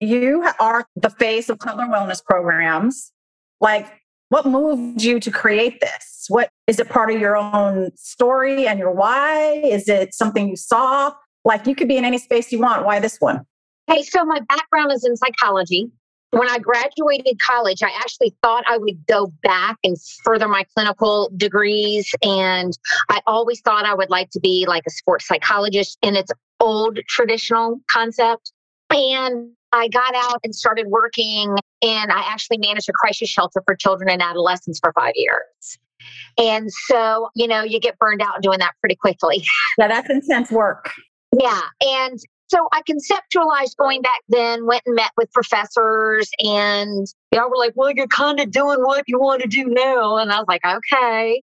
You are the face of Cutler Wellness programs. Like, what moved you to create this? What is it part of your own story and your why? Is it something you saw? Like, you could be in any space you want. Why this one? Hey, so my background is in psychology. When I graduated college, I actually thought I would go back and further my clinical degrees. And I always thought I would like to be like a sports psychologist in its old traditional concept. And I got out and started working, and I actually managed a crisis shelter for children and adolescents for five years. And so, you know, you get burned out doing that pretty quickly. Yeah, that's intense work. Yeah. And so I conceptualized going back then, went and met with professors, and they all were like, well, you're kind of doing what you want to do now. And I was like, okay.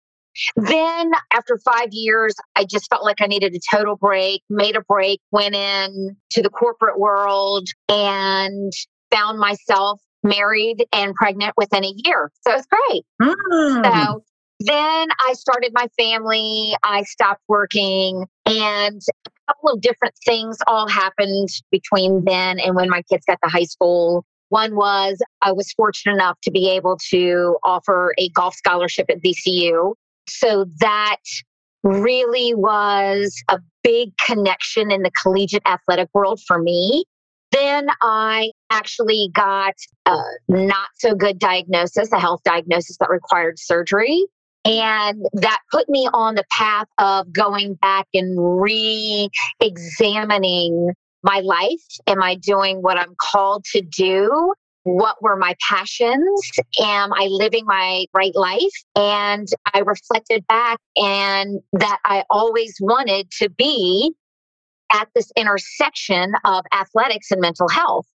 Then, after five years, I just felt like I needed a total break, made a break, went in to the corporate world and found myself married and pregnant within a year. So it's great. Mm. So then I started my family. I stopped working and a couple of different things all happened between then and when my kids got to high school. One was I was fortunate enough to be able to offer a golf scholarship at VCU. So that really was a big connection in the collegiate athletic world for me. Then I actually got a not so good diagnosis, a health diagnosis that required surgery. And that put me on the path of going back and re examining my life. Am I doing what I'm called to do? What were my passions? Am I living my right life? And I reflected back and that I always wanted to be at this intersection of athletics and mental health.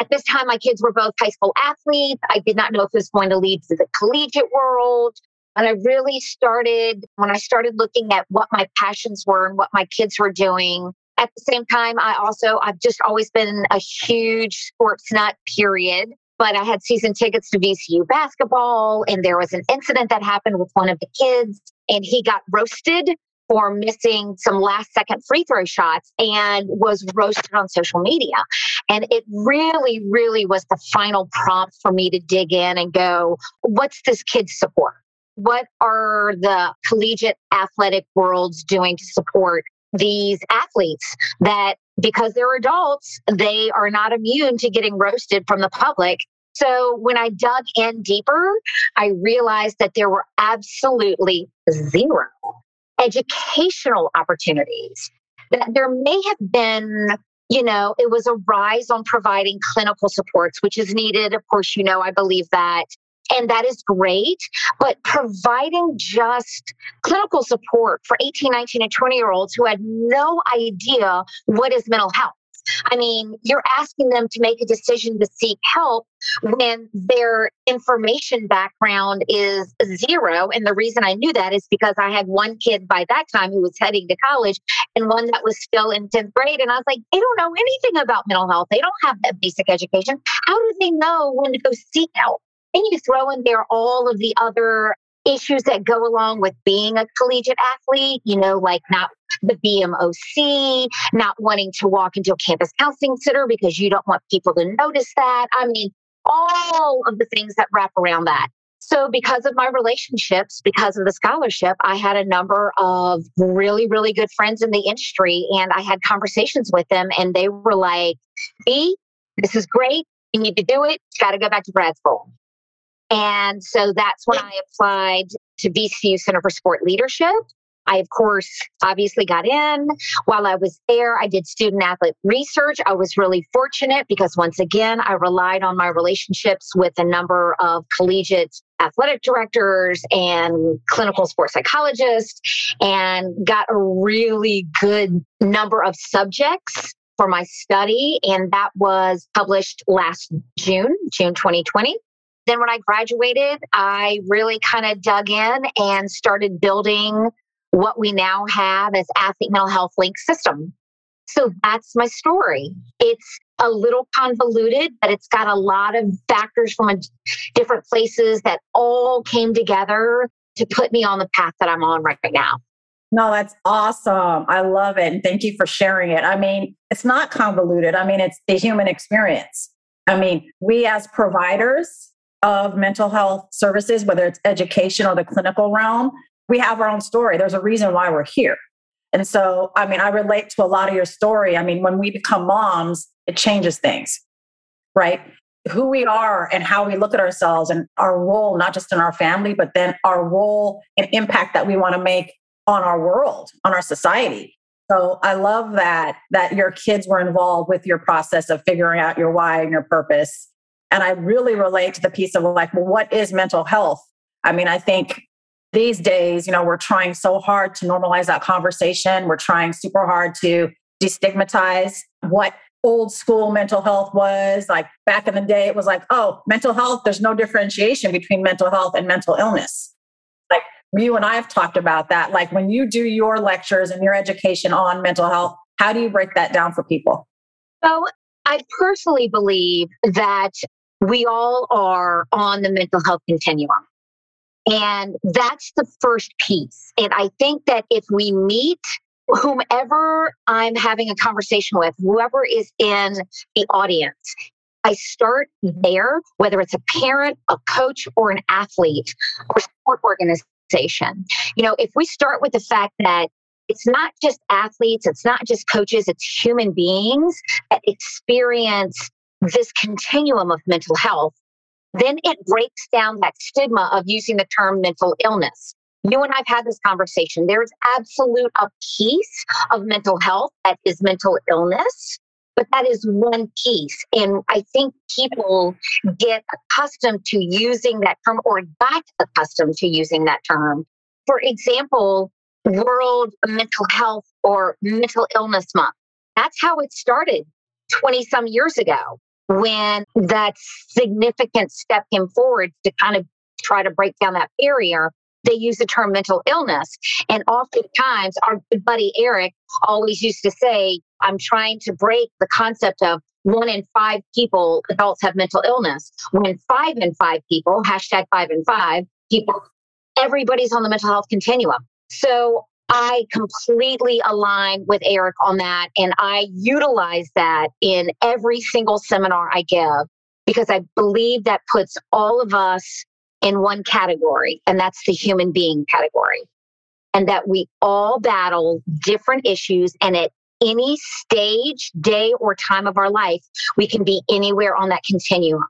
At this time, my kids were both high school athletes. I did not know if it was going to lead to the collegiate world. And I really started, when I started looking at what my passions were and what my kids were doing, at the same time, I also, I've just always been a huge sports nut, period. But I had season tickets to VCU basketball, and there was an incident that happened with one of the kids, and he got roasted for missing some last second free throw shots and was roasted on social media. And it really, really was the final prompt for me to dig in and go, what's this kid's support? What are the collegiate athletic worlds doing to support these athletes that because they're adults, they are not immune to getting roasted from the public. So when I dug in deeper, I realized that there were absolutely zero educational opportunities. That there may have been, you know, it was a rise on providing clinical supports, which is needed. Of course, you know, I believe that and that is great. But providing just clinical support for 18, 19, and 20 year olds who had no idea what is mental health. I mean, you're asking them to make a decision to seek help when their information background is zero. And the reason I knew that is because I had one kid by that time who was heading to college and one that was still in 10th grade. And I was like, they don't know anything about mental health. They don't have that basic education. How do they know when to go seek help? And you throw in there all of the other issues that go along with being a collegiate athlete, you know, like not the BMOC, not wanting to walk into a campus counseling center because you don't want people to notice that. I mean, all of the things that wrap around that. So, because of my relationships, because of the scholarship, I had a number of really, really good friends in the industry, and I had conversations with them, and they were like, "B, this is great. You need to do it. You Got to go back to grad school." And so that's when I applied to VCU Center for Sport Leadership. I, of course, obviously got in. While I was there, I did student athlete research. I was really fortunate because, once again, I relied on my relationships with a number of collegiate athletic directors and clinical sports psychologists and got a really good number of subjects for my study. And that was published last June, June 2020. Then, when I graduated, I really kind of dug in and started building what we now have as athlete mental health link system. So that's my story. It's a little convoluted, but it's got a lot of factors from different places that all came together to put me on the path that I'm on right now. No, that's awesome. I love it. And thank you for sharing it. I mean, it's not convoluted. I mean, it's the human experience. I mean, we as providers of mental health services, whether it's education or the clinical realm, we have our own story. There's a reason why we're here. And so, I mean, I relate to a lot of your story. I mean, when we become moms, it changes things, right? Who we are and how we look at ourselves and our role, not just in our family, but then our role and impact that we want to make on our world, on our society. So I love that that your kids were involved with your process of figuring out your why and your purpose. And I really relate to the piece of like, well, what is mental health? I mean, I think these days, you know, we're trying so hard to normalize that conversation. We're trying super hard to destigmatize what old school mental health was. Like back in the day, it was like, oh, mental health, there's no differentiation between mental health and mental illness. Like you and I have talked about that. Like when you do your lectures and your education on mental health, how do you break that down for people? So I personally believe that we all are on the mental health continuum. And that's the first piece. And I think that if we meet whomever I'm having a conversation with, whoever is in the audience, I start mm-hmm. there, whether it's a parent, a coach, or an athlete or sport organization. You know, if we start with the fact that it's not just athletes, it's not just coaches, it's human beings that experience this continuum of mental health then it breaks down that stigma of using the term mental illness. You and I've had this conversation. There's absolute a piece of mental health that is mental illness, but that is one piece. And I think people get accustomed to using that term or got accustomed to using that term. For example, World Mental Health or Mental Illness Month. That's how it started 20 some years ago when that significant step came forward to kind of try to break down that barrier, they use the term mental illness. And oftentimes, our good buddy Eric always used to say, I'm trying to break the concept of one in five people, adults have mental illness. When five in five people, hashtag five in five people, everybody's on the mental health continuum. So I completely align with Eric on that. And I utilize that in every single seminar I give because I believe that puts all of us in one category, and that's the human being category. And that we all battle different issues. And at any stage, day, or time of our life, we can be anywhere on that continuum.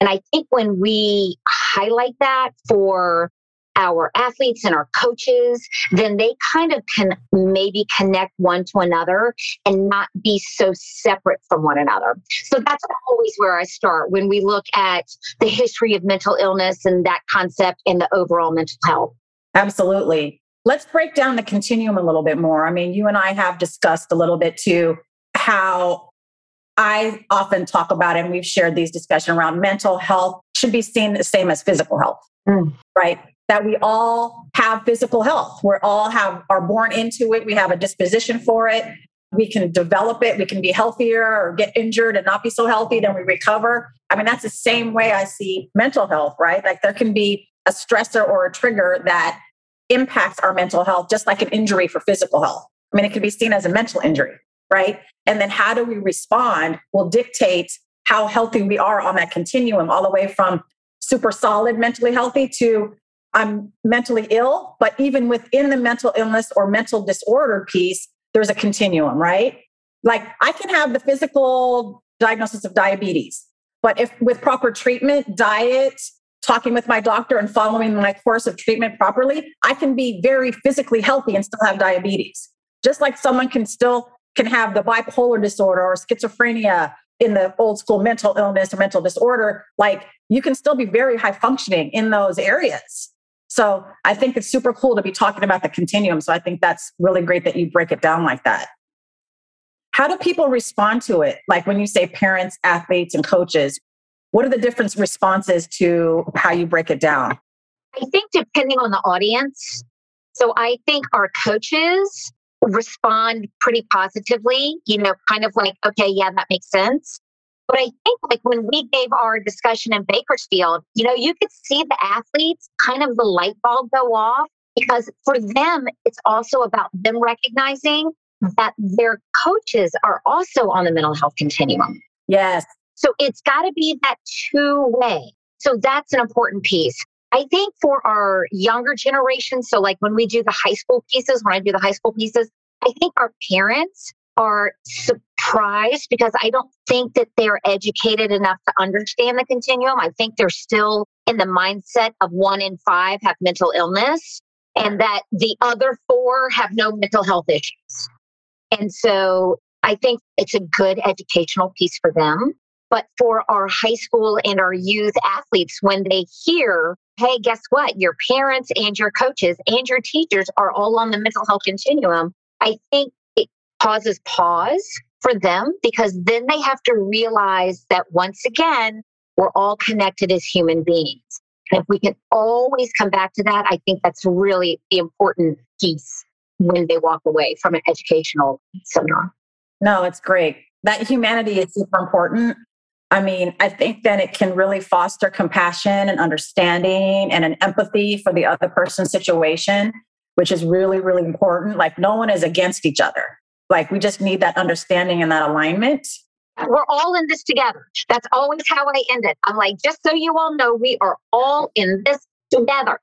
And I think when we highlight that for our athletes and our coaches, then they kind of can maybe connect one to another and not be so separate from one another. So that's always where I start when we look at the history of mental illness and that concept and the overall mental health. Absolutely. Let's break down the continuum a little bit more. I mean, you and I have discussed a little bit too how I often talk about, and we've shared these discussions around mental health should be seen the same as physical health, mm. right? That we all have physical health. We're all have are born into it. We have a disposition for it. We can develop it. We can be healthier or get injured and not be so healthy. Then we recover. I mean, that's the same way I see mental health, right? Like there can be a stressor or a trigger that impacts our mental health, just like an injury for physical health. I mean, it can be seen as a mental injury, right? And then how do we respond will dictate how healthy we are on that continuum, all the way from super solid mentally healthy to I'm mentally ill, but even within the mental illness or mental disorder piece, there's a continuum, right? Like I can have the physical diagnosis of diabetes, but if with proper treatment, diet, talking with my doctor and following my course of treatment properly, I can be very physically healthy and still have diabetes. Just like someone can still can have the bipolar disorder or schizophrenia in the old school mental illness or mental disorder, like you can still be very high functioning in those areas. So I think it's super cool to be talking about the continuum. So I think that's really great that you break it down like that. How do people respond to it? Like when you say parents, athletes, and coaches, what are the different responses to how you break it down? I think depending on the audience. So I think our coaches respond pretty positively, you know, kind of like, okay, yeah, that makes sense. But I think like when we gave our discussion in Bakersfield, you know, you could see the athletes kind of the light bulb go off because for them, it's also about them recognizing that their coaches are also on the mental health continuum. Yes. So it's got to be that two way. So that's an important piece. I think for our younger generation, so like when we do the high school pieces, when I do the high school pieces, I think our parents are surprised because I don't think that they're educated enough to understand the continuum. I think they're still in the mindset of one in five have mental illness and that the other four have no mental health issues. And so I think it's a good educational piece for them. But for our high school and our youth athletes, when they hear, hey, guess what? Your parents and your coaches and your teachers are all on the mental health continuum. I think causes pause for them because then they have to realize that once again, we're all connected as human beings. And if we can always come back to that, I think that's really the important piece when they walk away from an educational seminar. No, it's great. That humanity is super important. I mean, I think then it can really foster compassion and understanding and an empathy for the other person's situation, which is really, really important. Like, no one is against each other. Like, we just need that understanding and that alignment. We're all in this together. That's always how I end it. I'm like, just so you all know, we are all in this together.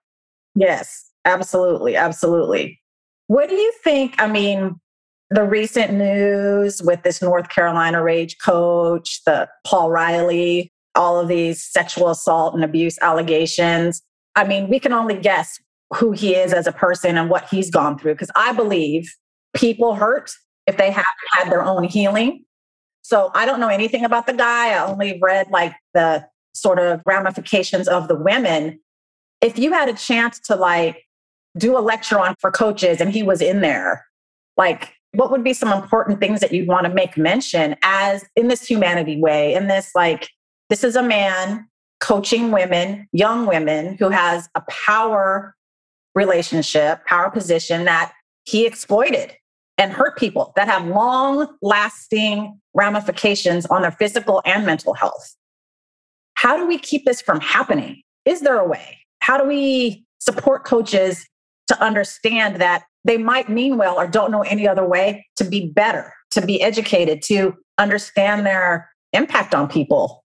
Yes, absolutely. Absolutely. What do you think? I mean, the recent news with this North Carolina Rage coach, the Paul Riley, all of these sexual assault and abuse allegations. I mean, we can only guess who he is as a person and what he's gone through because I believe people hurt if they haven't had their own healing. So I don't know anything about the guy. I only read like the sort of ramifications of the women. If you had a chance to like do a lecture on for coaches and he was in there, like what would be some important things that you'd want to make mention as in this humanity way, in this like, this is a man coaching women, young women who has a power relationship, power position that he exploited and hurt people that have long lasting ramifications on their physical and mental health. How do we keep this from happening? Is there a way? How do we support coaches to understand that they might mean well or don't know any other way to be better, to be educated, to understand their impact on people.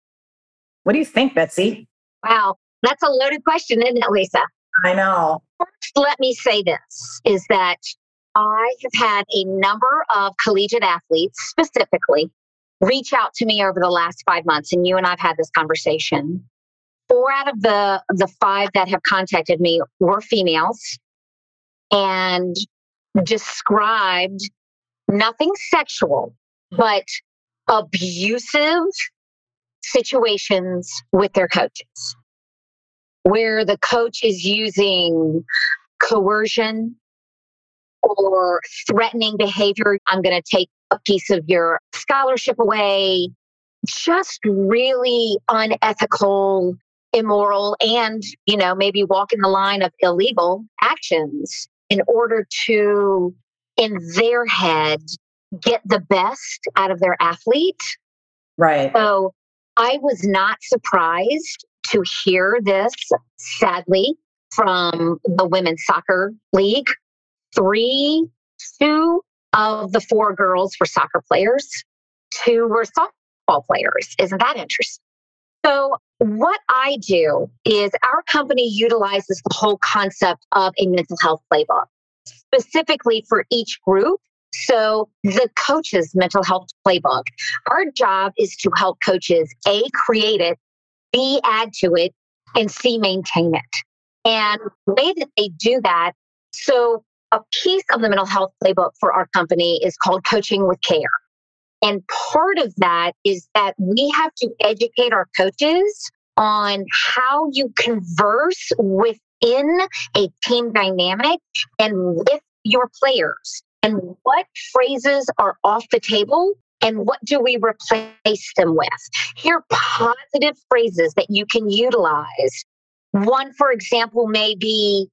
What do you think, Betsy? Wow, that's a loaded question, isn't it, Lisa? I know. First, let me say this is that I have had a number of collegiate athletes specifically reach out to me over the last five months, and you and I've had this conversation. Four out of the, the five that have contacted me were females and described nothing sexual, mm-hmm. but abusive situations with their coaches where the coach is using coercion or threatening behavior. I'm going to take a piece of your scholarship away. Just really unethical, immoral, and, you know, maybe walking the line of illegal actions in order to, in their head, get the best out of their athlete. Right. So I was not surprised to hear this, sadly, from the Women's Soccer League. Three, two of the four girls were soccer players, two were softball players. Isn't that interesting? So what I do is our company utilizes the whole concept of a mental health playbook specifically for each group. So, the coach's mental health playbook, our job is to help coaches A, create it, B, add to it, and C, maintain it. And the way that they do that, so a piece of the mental health playbook for our company is called Coaching with Care. And part of that is that we have to educate our coaches on how you converse within a team dynamic and with your players and what phrases are off the table and what do we replace them with? Here are positive phrases that you can utilize. One, for example, may be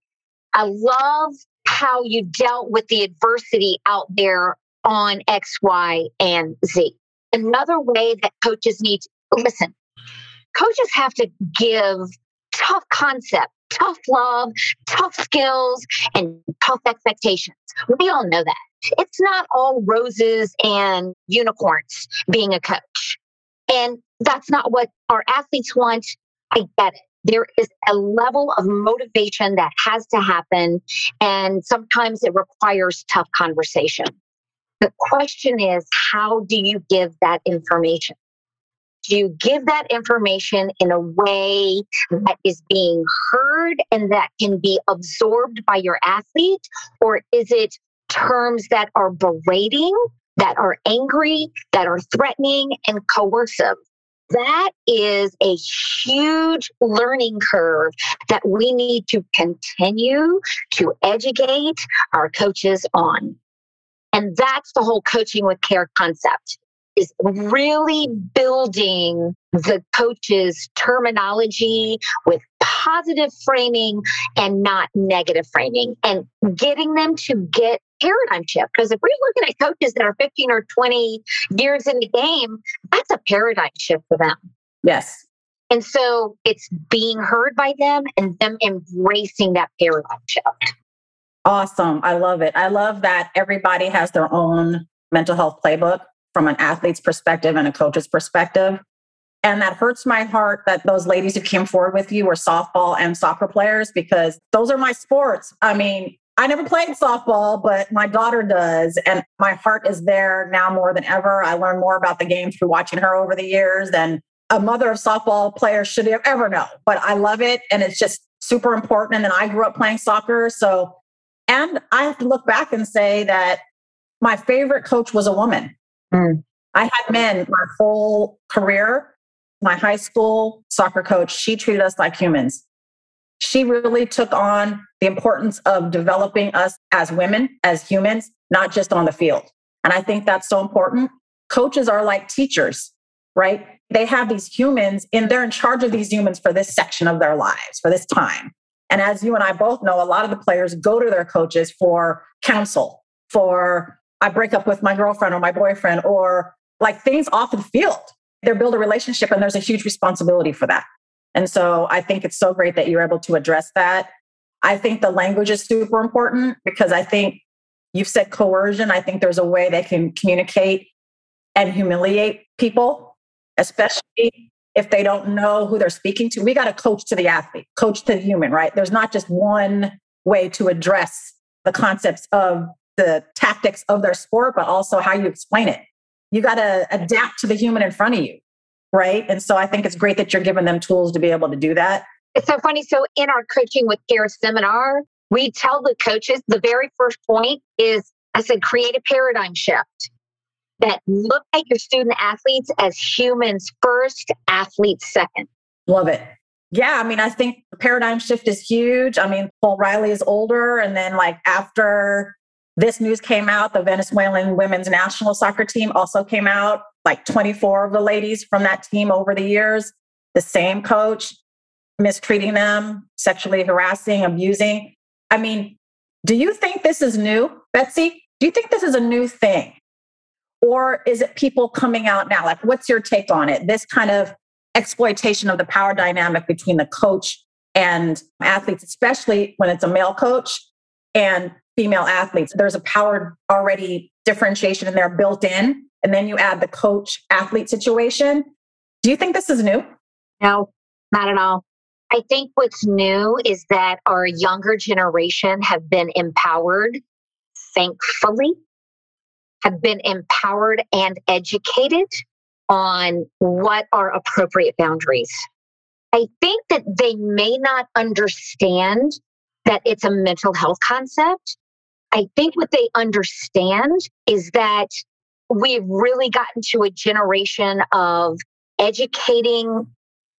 I love how you dealt with the adversity out there on X, Y, and Z. Another way that coaches need to listen, coaches have to give tough concept, tough love, tough skills, and tough expectations. We all know that. It's not all roses and unicorns being a coach. And that's not what our athletes want. I get it. There is a level of motivation that has to happen, and sometimes it requires tough conversation. The question is, how do you give that information? Do you give that information in a way that is being heard and that can be absorbed by your athlete? Or is it terms that are berating, that are angry, that are threatening and coercive? That is a huge learning curve that we need to continue to educate our coaches on. And that's the whole coaching with care concept is really building the coach's terminology with positive framing and not negative framing and getting them to get paradigm shift. Because if we're looking at coaches that are 15 or 20 years in the game, that's a paradigm shift for them. Yes. And so it's being heard by them and them embracing that paradigm shift. Awesome. I love it. I love that everybody has their own mental health playbook from an athlete's perspective and a coach's perspective. And that hurts my heart that those ladies who came forward with you were softball and soccer players because those are my sports. I mean, I never played softball, but my daughter does. And my heart is there now more than ever. I learned more about the game through watching her over the years than a mother of softball players should ever know. But I love it. And it's just super important. And then I grew up playing soccer. So, and I have to look back and say that my favorite coach was a woman. Mm. I had men my whole career. My high school soccer coach, she treated us like humans. She really took on the importance of developing us as women, as humans, not just on the field. And I think that's so important. Coaches are like teachers, right? They have these humans and they're in charge of these humans for this section of their lives, for this time. And as you and I both know, a lot of the players go to their coaches for counsel, for I break up with my girlfriend or my boyfriend or like things off the field. They build a relationship and there's a huge responsibility for that. And so I think it's so great that you're able to address that. I think the language is super important because I think you've said coercion. I think there's a way they can communicate and humiliate people, especially if they don't know who they're speaking to. We got to coach to the athlete, coach to the human, right? There's not just one way to address the concepts of the tactics of their sport, but also how you explain it. You got to adapt to the human in front of you, right? And so I think it's great that you're giving them tools to be able to do that. It's so funny. So in our coaching with care seminar, we tell the coaches the very first point is I said, create a paradigm shift that look at your student athletes as humans first, athletes second. Love it. Yeah, I mean, I think the paradigm shift is huge. I mean, Paul Riley is older. And then, like, after this news came out. The Venezuelan women's national soccer team also came out, like 24 of the ladies from that team over the years. The same coach mistreating them, sexually harassing, abusing. I mean, do you think this is new, Betsy? Do you think this is a new thing? Or is it people coming out now? Like, what's your take on it? This kind of exploitation of the power dynamic between the coach and athletes, especially when it's a male coach and female athletes. There's a power already differentiation in there built in. And then you add the coach athlete situation. Do you think this is new? No, not at all. I think what's new is that our younger generation have been empowered, thankfully, have been empowered and educated on what are appropriate boundaries. I think that they may not understand that it's a mental health concept. I think what they understand is that we've really gotten to a generation of educating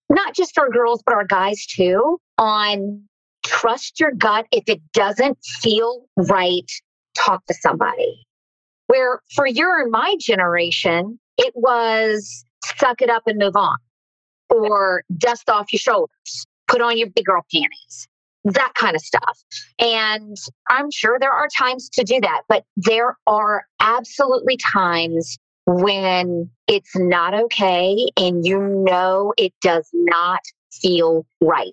not just our girls, but our guys too on trust your gut. If it doesn't feel right, talk to somebody. Where for your and my generation, it was suck it up and move on or dust off your shoulders, put on your big girl panties, that kind of stuff. And I'm sure there are times to do that, but there are absolutely times when it's not okay and you know it does not feel right.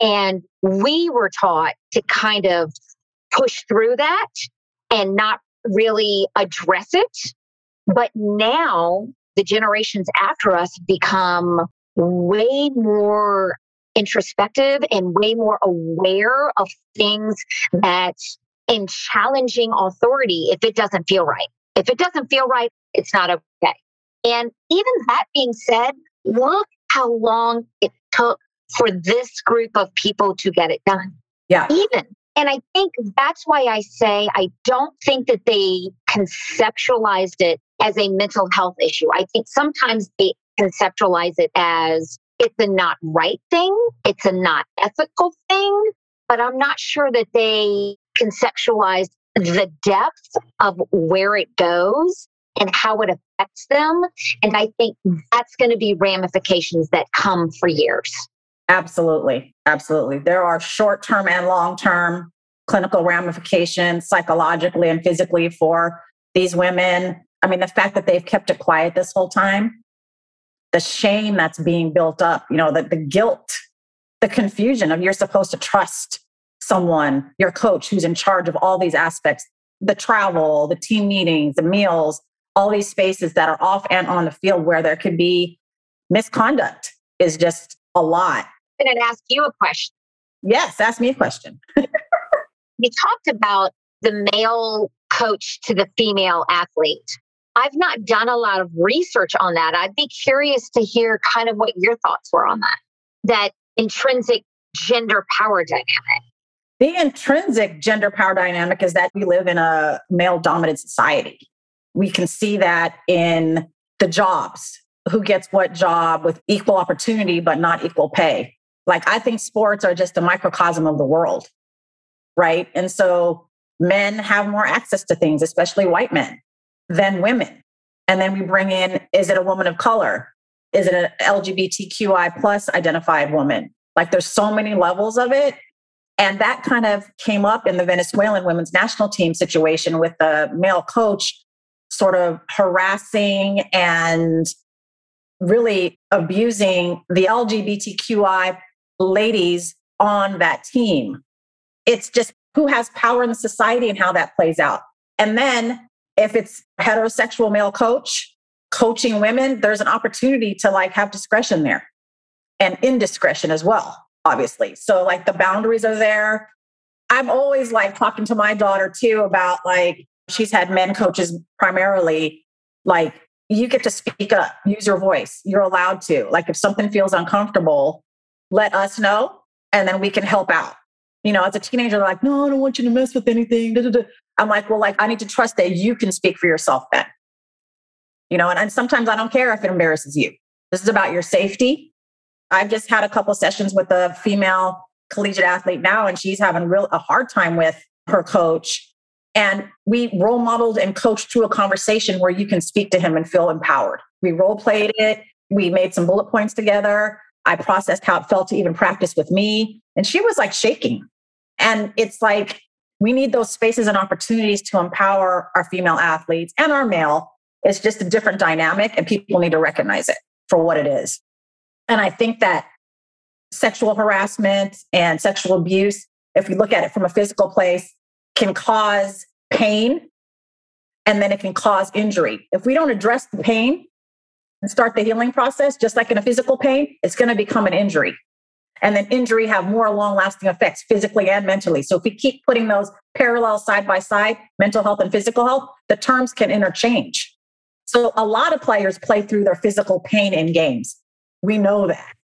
And we were taught to kind of push through that and not really address it. But now the generations after us become way more introspective and way more aware of things that in challenging authority if it doesn't feel right. If it doesn't feel right, it's not okay. And even that being said, look how long it took for this group of people to get it done. Yeah. Even. And I think that's why I say I don't think that they conceptualized it as a mental health issue. I think sometimes they conceptualize it as it's a not right thing, it's a not ethical thing, but I'm not sure that they conceptualized the depth of where it goes and how it affects them. And I think that's going to be ramifications that come for years. Absolutely. Absolutely. There are short term and long term clinical ramifications psychologically and physically for these women. I mean, the fact that they've kept it quiet this whole time, the shame that's being built up, you know, the, the guilt, the confusion of you're supposed to trust someone, your coach who's in charge of all these aspects the travel, the team meetings, the meals, all these spaces that are off and on the field where there could be misconduct is just a lot. I'm going to ask you a question. Yes, ask me a question. you talked about the male coach to the female athlete. I've not done a lot of research on that. I'd be curious to hear kind of what your thoughts were on that, that intrinsic gender power dynamic. The intrinsic gender power dynamic is that we live in a male dominant society. We can see that in the jobs who gets what job with equal opportunity, but not equal pay. Like, I think sports are just a microcosm of the world, right? And so men have more access to things, especially white men, than women. And then we bring in is it a woman of color? Is it an LGBTQI plus identified woman? Like, there's so many levels of it and that kind of came up in the Venezuelan women's national team situation with the male coach sort of harassing and really abusing the LGBTQI ladies on that team. It's just who has power in the society and how that plays out. And then if it's heterosexual male coach coaching women, there's an opportunity to like have discretion there and indiscretion as well obviously. So like the boundaries are there. I'm always like talking to my daughter too about like she's had men coaches primarily like you get to speak up, use your voice. You're allowed to. Like if something feels uncomfortable, let us know and then we can help out. You know, as a teenager, like, no, I don't want you to mess with anything. I'm like, well, like I need to trust that you can speak for yourself then. You know, and, and sometimes I don't care if it embarrasses you. This is about your safety I've just had a couple sessions with a female collegiate athlete now, and she's having real a hard time with her coach. And we role modeled and coached through a conversation where you can speak to him and feel empowered. We role played it. We made some bullet points together. I processed how it felt to even practice with me. And she was like shaking. And it's like we need those spaces and opportunities to empower our female athletes and our male. It's just a different dynamic, and people need to recognize it for what it is. And I think that sexual harassment and sexual abuse, if we look at it from a physical place, can cause pain and then it can cause injury. If we don't address the pain, and start the healing process, just like in a physical pain, it's going to become an injury. And then injury have more long lasting effects physically and mentally. So if we keep putting those parallel side by side, mental health and physical health, the terms can interchange. So a lot of players play through their physical pain in games. We know that.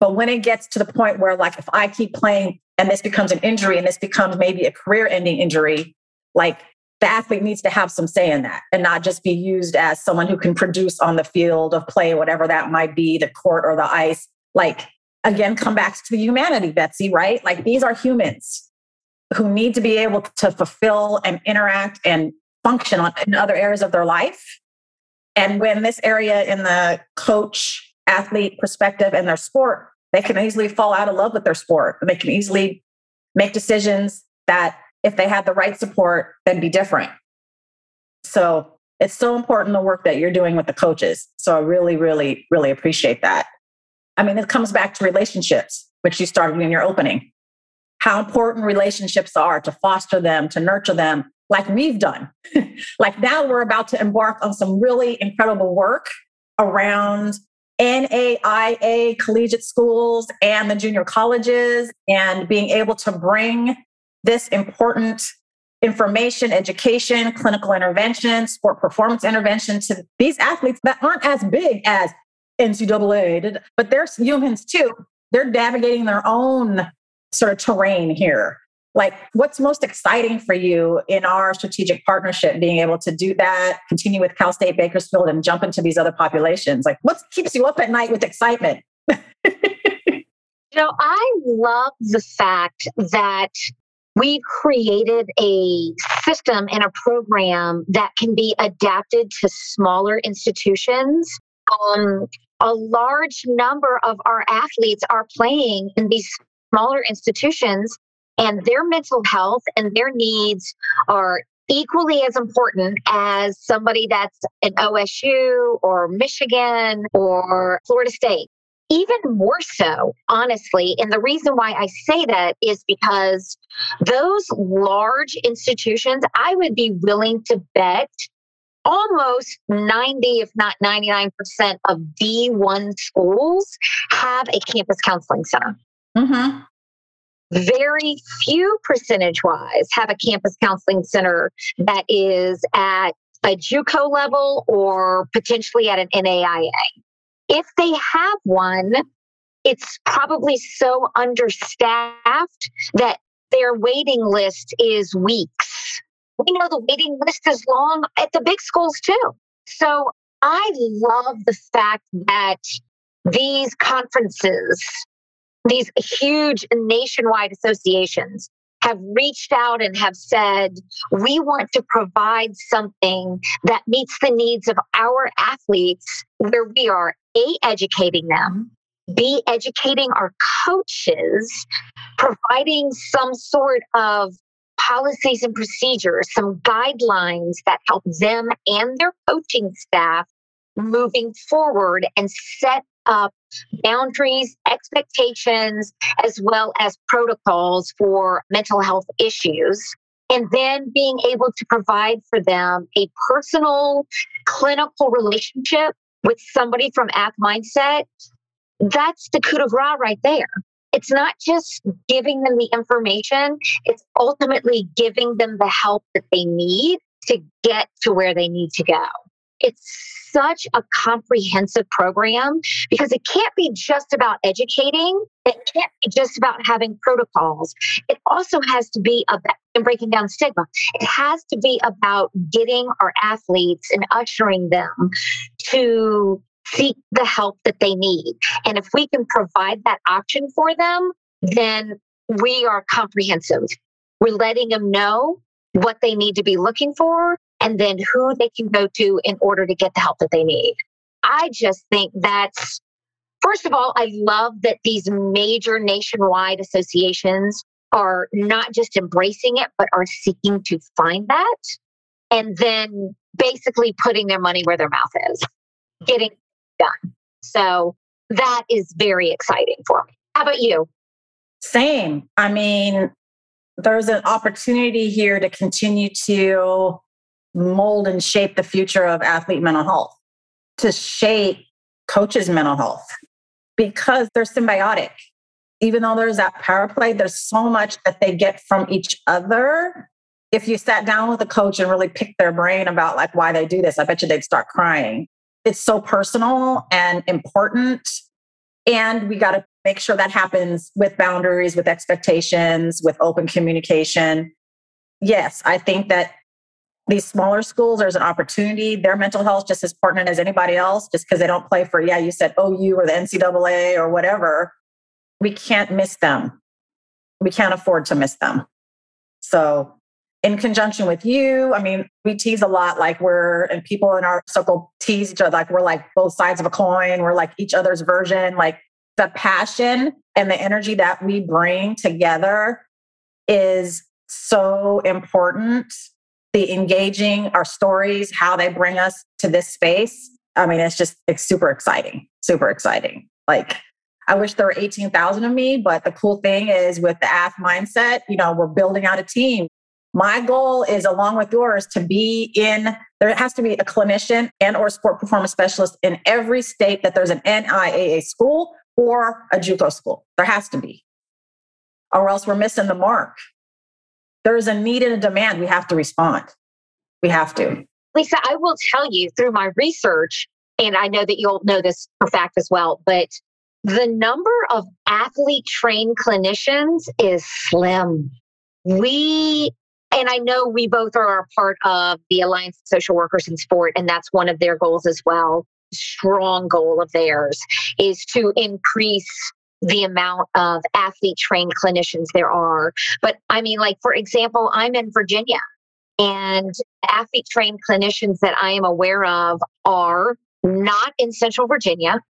But when it gets to the point where, like, if I keep playing and this becomes an injury and this becomes maybe a career ending injury, like the athlete needs to have some say in that and not just be used as someone who can produce on the field of play, whatever that might be, the court or the ice. Like, again, come back to the humanity, Betsy, right? Like, these are humans who need to be able to fulfill and interact and function on, in other areas of their life. And when this area in the coach athlete perspective and their sport, they can easily fall out of love with their sport and they can easily make decisions that if they had the right support, then be different. So it's so important the work that you're doing with the coaches. So I really, really, really appreciate that. I mean, it comes back to relationships, which you started in your opening. How important relationships are to foster them, to nurture them, like we've done. like now we're about to embark on some really incredible work around NAIA collegiate schools and the junior colleges and being able to bring this important information, education, clinical intervention, sport performance intervention to these athletes that aren't as big as NCAA, but they're humans too. They're navigating their own sort of terrain here. Like, what's most exciting for you in our strategic partnership, being able to do that, continue with Cal State Bakersfield and jump into these other populations? Like, what keeps you up at night with excitement? you know, I love the fact that we've created a system and a program that can be adapted to smaller institutions. Um, a large number of our athletes are playing in these smaller institutions and their mental health and their needs are equally as important as somebody that's an OSU or Michigan or Florida State. Even more so, honestly. And the reason why I say that is because those large institutions, I would be willing to bet almost 90, if not 99% of D1 schools have a campus counseling center. Mm-hmm very few percentage wise have a campus counseling center that is at a JUCO level or potentially at an NAIA. If they have one, it's probably so understaffed that their waiting list is weeks. We know the waiting list is long at the big schools too. So I love the fact that these conferences these huge nationwide associations have reached out and have said, we want to provide something that meets the needs of our athletes where we are A, educating them, B, educating our coaches, providing some sort of policies and procedures, some guidelines that help them and their coaching staff moving forward and set up boundaries, expectations, as well as protocols for mental health issues. And then being able to provide for them a personal clinical relationship with somebody from Ath Mindset. That's the coup de grace right there. It's not just giving them the information, it's ultimately giving them the help that they need to get to where they need to go. It's such a comprehensive program because it can't be just about educating. It can't be just about having protocols. It also has to be about and breaking down stigma. It has to be about getting our athletes and ushering them to seek the help that they need. And if we can provide that option for them, then we are comprehensive. We're letting them know what they need to be looking for and then who they can go to in order to get the help that they need. I just think that's, first of all, I love that these major nationwide associations are not just embracing it, but are seeking to find that and then basically putting their money where their mouth is, getting done. So that is very exciting for me. How about you? Same. I mean, there's an opportunity here to continue to mold and shape the future of athlete mental health, to shape coaches' mental health because they're symbiotic. Even though there's that power play, there's so much that they get from each other. If you sat down with a coach and really picked their brain about like why they do this, I bet you they'd start crying. It's so personal and important. And we got to make sure that happens with boundaries, with expectations, with open communication. Yes, I think that these smaller schools, there's an opportunity. Their mental health just as important as anybody else, just because they don't play for, yeah, you said OU or the NCAA or whatever. We can't miss them. We can't afford to miss them. So, in conjunction with you, I mean, we tease a lot like we're, and people in our circle tease each other like we're like both sides of a coin. We're like each other's version. Like the passion and the energy that we bring together is so important the engaging, our stories, how they bring us to this space. I mean, it's just, it's super exciting, super exciting. Like, I wish there were 18,000 of me, but the cool thing is with the Ath Mindset, you know, we're building out a team. My goal is along with yours to be in there has to be a clinician and or sport performance specialist in every state that there's an NAIA school or a JUCO school. There has to be. Or else we're missing the mark there is a need and a demand. We have to respond. We have to. Lisa, I will tell you through my research, and I know that you'll know this for fact as well, but the number of athlete trained clinicians is slim. We, and I know we both are a part of the Alliance of Social Workers in Sport, and that's one of their goals as well. Strong goal of theirs is to increase the amount of athlete trained clinicians there are. But I mean, like, for example, I'm in Virginia and athlete trained clinicians that I am aware of are not in Central Virginia.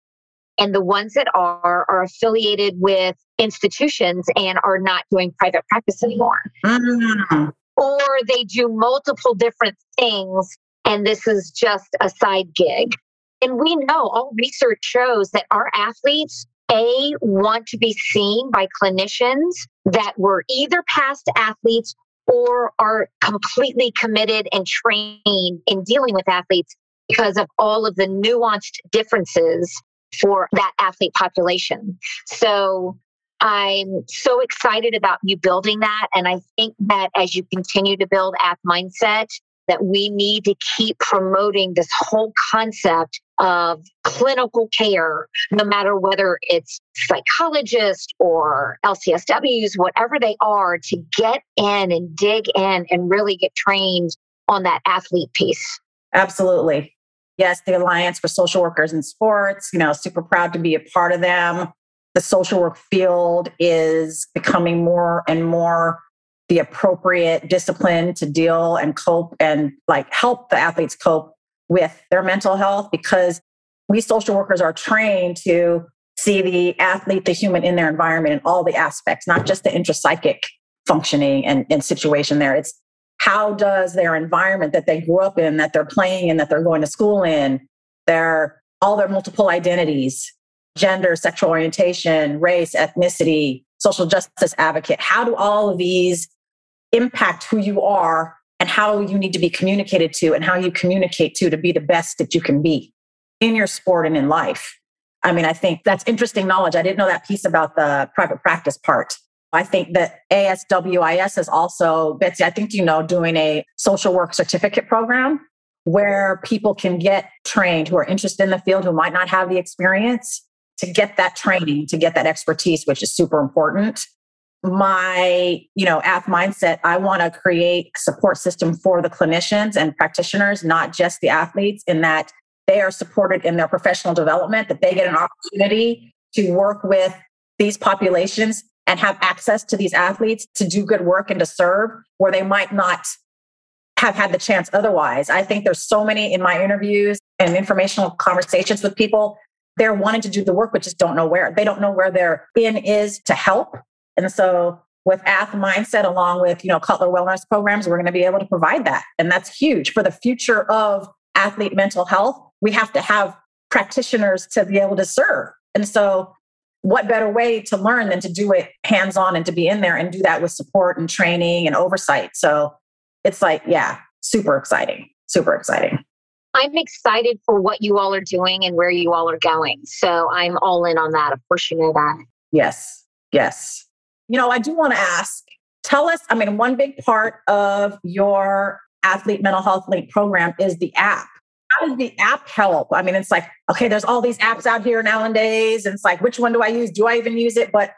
And the ones that are are affiliated with institutions and are not doing private practice anymore. Mm. Or they do multiple different things and this is just a side gig. And we know all research shows that our athletes a, want to be seen by clinicians that were either past athletes or are completely committed and trained in dealing with athletes because of all of the nuanced differences for that athlete population. So I'm so excited about you building that. And I think that as you continue to build Ath Mindset, that we need to keep promoting this whole concept of clinical care, no matter whether it's psychologists or LCSWs, whatever they are, to get in and dig in and really get trained on that athlete piece. Absolutely. Yes, the Alliance for Social Workers in Sports, you know, super proud to be a part of them. The social work field is becoming more and more the appropriate discipline to deal and cope and like help the athletes cope with their mental health because we social workers are trained to see the athlete, the human in their environment in all the aspects, not just the intrapsychic functioning and, and situation there. It's how does their environment that they grew up in, that they're playing in, that they're going to school in, their all their multiple identities, gender, sexual orientation, race, ethnicity, social justice advocate, how do all of these impact who you are and how you need to be communicated to and how you communicate to to be the best that you can be in your sport and in life. I mean, I think that's interesting knowledge. I didn't know that piece about the private practice part. I think that ASWIS is also, Betsy, I think you know, doing a social work certificate program where people can get trained who are interested in the field, who might not have the experience to get that training, to get that expertise, which is super important. My you know ath mindset i want to create support system for the clinicians and practitioners not just the athletes in that they are supported in their professional development that they get an opportunity to work with these populations and have access to these athletes to do good work and to serve where they might not have had the chance otherwise. I think there's so many in my interviews and informational conversations with people they're wanting to do the work but just don't know where they don't know where their in is to help and so with Ath Mindset, along with, you know, Cutler Wellness programs, we're going to be able to provide that. And that's huge for the future of athlete mental health. We have to have practitioners to be able to serve. And so what better way to learn than to do it hands on and to be in there and do that with support and training and oversight. So it's like, yeah, super exciting, super exciting. I'm excited for what you all are doing and where you all are going. So I'm all in on that. Of course, you know that. Yes. Yes. You know, I do want to ask tell us, I mean, one big part of your athlete mental health link program is the app. How does the app help? I mean, it's like, okay, there's all these apps out here nowadays. And it's like, which one do I use? Do I even use it? But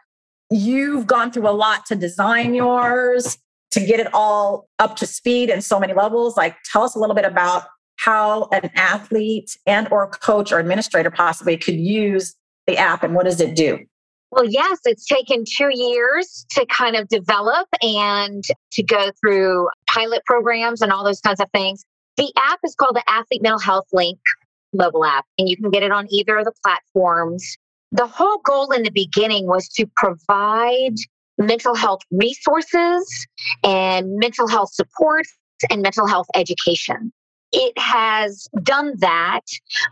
you've gone through a lot to design yours, to get it all up to speed in so many levels. Like, tell us a little bit about how an athlete and or coach or administrator possibly could use the app and what does it do? Well, yes, it's taken two years to kind of develop and to go through pilot programs and all those kinds of things. The app is called the Athlete Mental Health Link mobile app, and you can get it on either of the platforms. The whole goal in the beginning was to provide mental health resources and mental health support and mental health education. It has done that,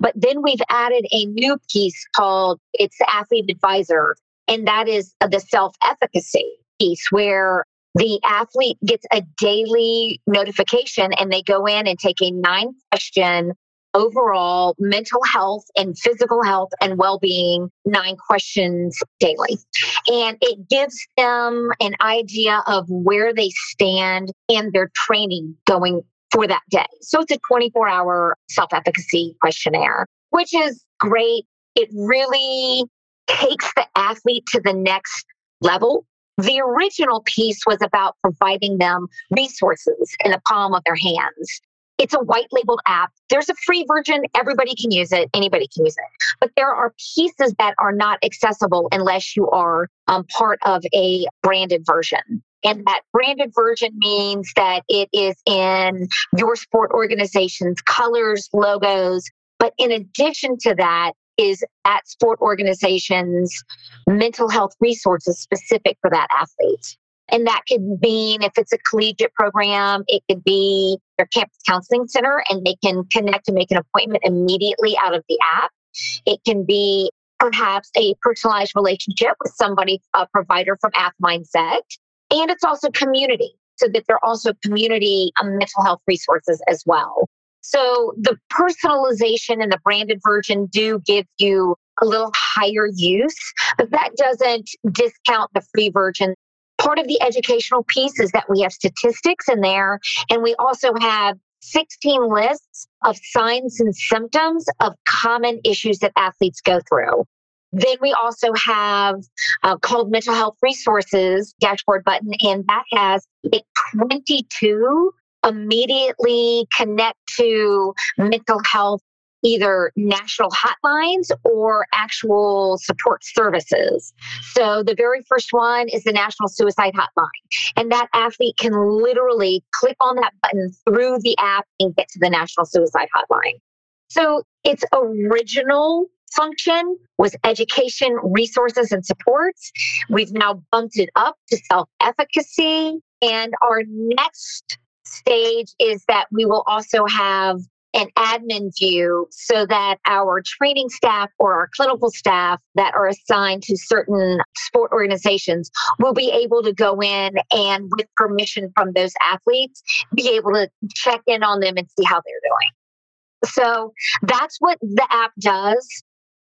but then we've added a new piece called it's athlete advisor and that is uh, the self efficacy piece where the athlete gets a daily notification and they go in and take a nine question overall mental health and physical health and well-being nine questions daily. And it gives them an idea of where they stand in their training going for that day so it's a 24 hour self-efficacy questionnaire which is great it really takes the athlete to the next level. The original piece was about providing them resources in the palm of their hands. It's a white labeled app. There's a free version. Everybody can use it. Anybody can use it. But there are pieces that are not accessible unless you are um, part of a branded version. And that branded version means that it is in your sport organization's colors, logos. But in addition to that, is at sport organizations mental health resources specific for that athlete. And that could mean if it's a collegiate program, it could be their campus counseling center and they can connect and make an appointment immediately out of the app. It can be perhaps a personalized relationship with somebody, a provider from Ath Mindset. And it's also community, so that there are also community um, mental health resources as well. So the personalization and the branded version do give you a little higher use, but that doesn't discount the free version. Part of the educational piece is that we have statistics in there, and we also have 16 lists of signs and symptoms of common issues that athletes go through. Then we also have uh, called mental health resources dashboard button, and that has 22 immediately connect to mental health either national hotlines or actual support services. So the very first one is the National Suicide Hotline. And that athlete can literally click on that button through the app and get to the National Suicide Hotline. So its original function was education, resources, and supports. We've now bumped it up to self efficacy. And our next stage is that we will also have an admin view so that our training staff or our clinical staff that are assigned to certain sport organizations will be able to go in and with permission from those athletes be able to check in on them and see how they're doing so that's what the app does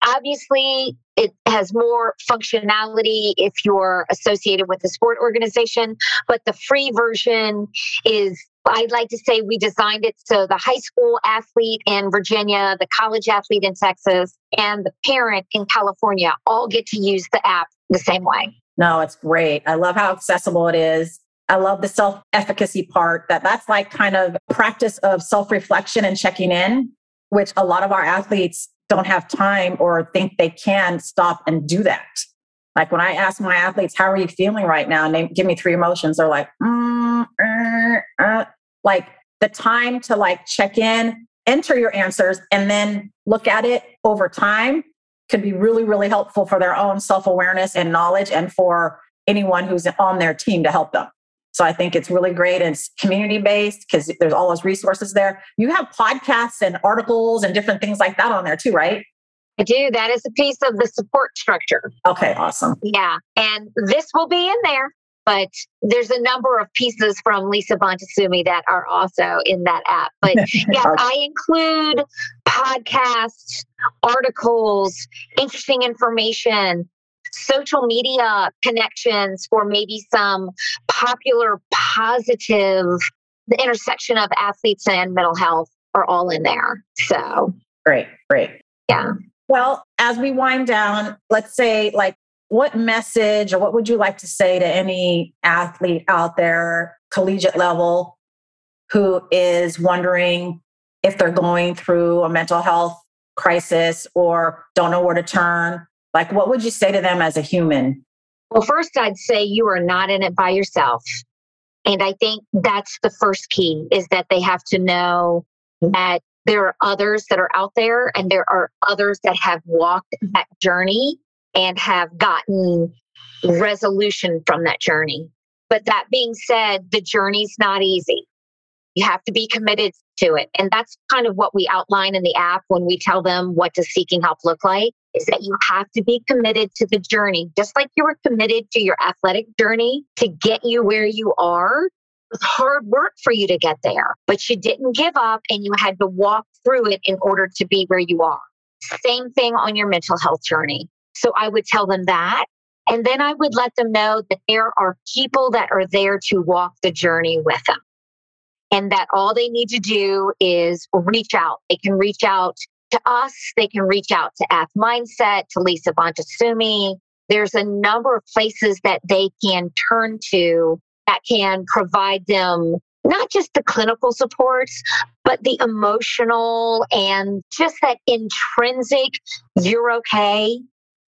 obviously it has more functionality if you're associated with a sport organization but the free version is I'd like to say we designed it so the high school athlete in Virginia, the college athlete in Texas, and the parent in California all get to use the app the same way. No, it's great. I love how accessible it is. I love the self efficacy part that that's like kind of practice of self reflection and checking in, which a lot of our athletes don't have time or think they can stop and do that. Like when I ask my athletes, how are you feeling right now? And they give me three emotions. They're like, mm, uh, uh. like the time to like check in, enter your answers, and then look at it over time could be really, really helpful for their own self awareness and knowledge and for anyone who's on their team to help them. So I think it's really great. And it's community based because there's all those resources there. You have podcasts and articles and different things like that on there too, right? I do. That is a piece of the support structure. Okay, awesome. Yeah. And this will be in there. but there's a number of pieces from Lisa Bonta Sumii that are also in that app. But yeah, I include podcasts, articles, interesting information, social media connections for maybe some popular positive the intersection of athletes and mental health are all in there. So great, great. Yeah. Well, as we wind down, let's say, like, what message or what would you like to say to any athlete out there, collegiate level, who is wondering if they're going through a mental health crisis or don't know where to turn? Like, what would you say to them as a human? Well, first, I'd say you are not in it by yourself. And I think that's the first key is that they have to know mm-hmm. that there are others that are out there and there are others that have walked that journey and have gotten resolution from that journey. But that being said, the journey's not easy. You have to be committed to it. And that's kind of what we outline in the app when we tell them what does seeking help look like is that you have to be committed to the journey, just like you were committed to your athletic journey to get you where you are. It's hard work for you to get there, but you didn't give up and you had to walk through it in order to be where you are. Same thing on your mental health journey. So I would tell them that. And then I would let them know that there are people that are there to walk the journey with them. And that all they need to do is reach out. They can reach out to us. They can reach out to Ath Mindset, to Lisa Bonta Sumii. There's a number of places that they can turn to that can provide them not just the clinical supports, but the emotional and just that intrinsic, you're okay.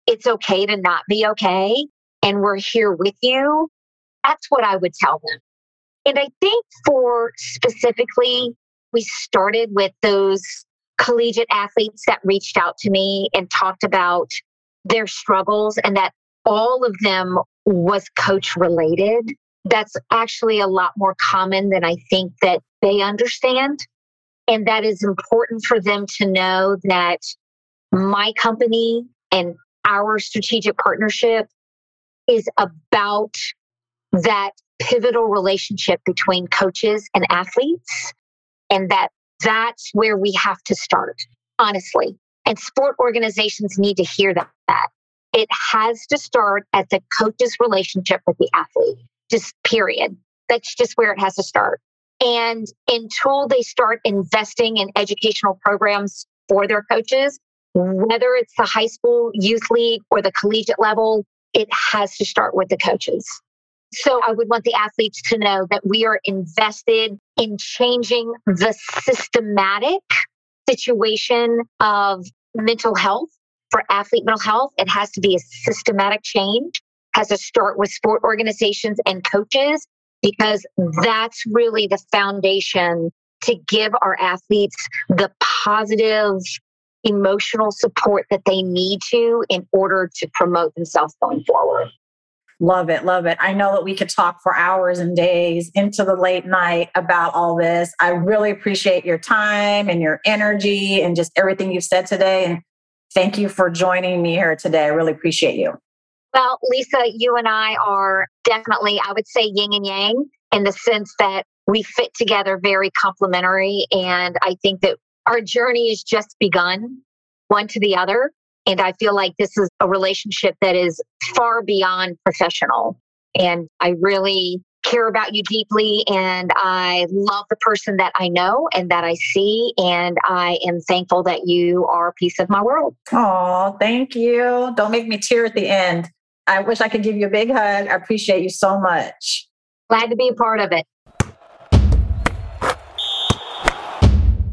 It's okay to not be okay. And we're here with you. That's what I would tell them. And I think for specifically, we started with those collegiate athletes that reached out to me and talked about their struggles and that all of them was coach related. That's actually a lot more common than I think that they understand. And that is important for them to know that my company and our strategic partnership is about that pivotal relationship between coaches and athletes and that that's where we have to start, honestly. And sport organizations need to hear that. that. It has to start at the coach's relationship with the athlete, just period. That's just where it has to start. And until they start investing in educational programs for their coaches, whether it's the high school, youth league, or the collegiate level, it has to start with the coaches. So I would want the athletes to know that we are invested in changing the systematic situation of mental health for athlete mental health. It has to be a systematic change, has to start with sport organizations and coaches, because that's really the foundation to give our athletes the positive emotional support that they need to in order to promote themselves going forward. Love it. Love it. I know that we could talk for hours and days into the late night about all this. I really appreciate your time and your energy and just everything you've said today. And thank you for joining me here today. I really appreciate you. Well, Lisa, you and I are definitely, I would say, yin and yang in the sense that we fit together very complementary. And I think that our journey has just begun, one to the other. And I feel like this is a relationship that is far beyond professional. And I really care about you deeply. And I love the person that I know and that I see. And I am thankful that you are a piece of my world. Oh, thank you. Don't make me tear at the end. I wish I could give you a big hug. I appreciate you so much. Glad to be a part of it.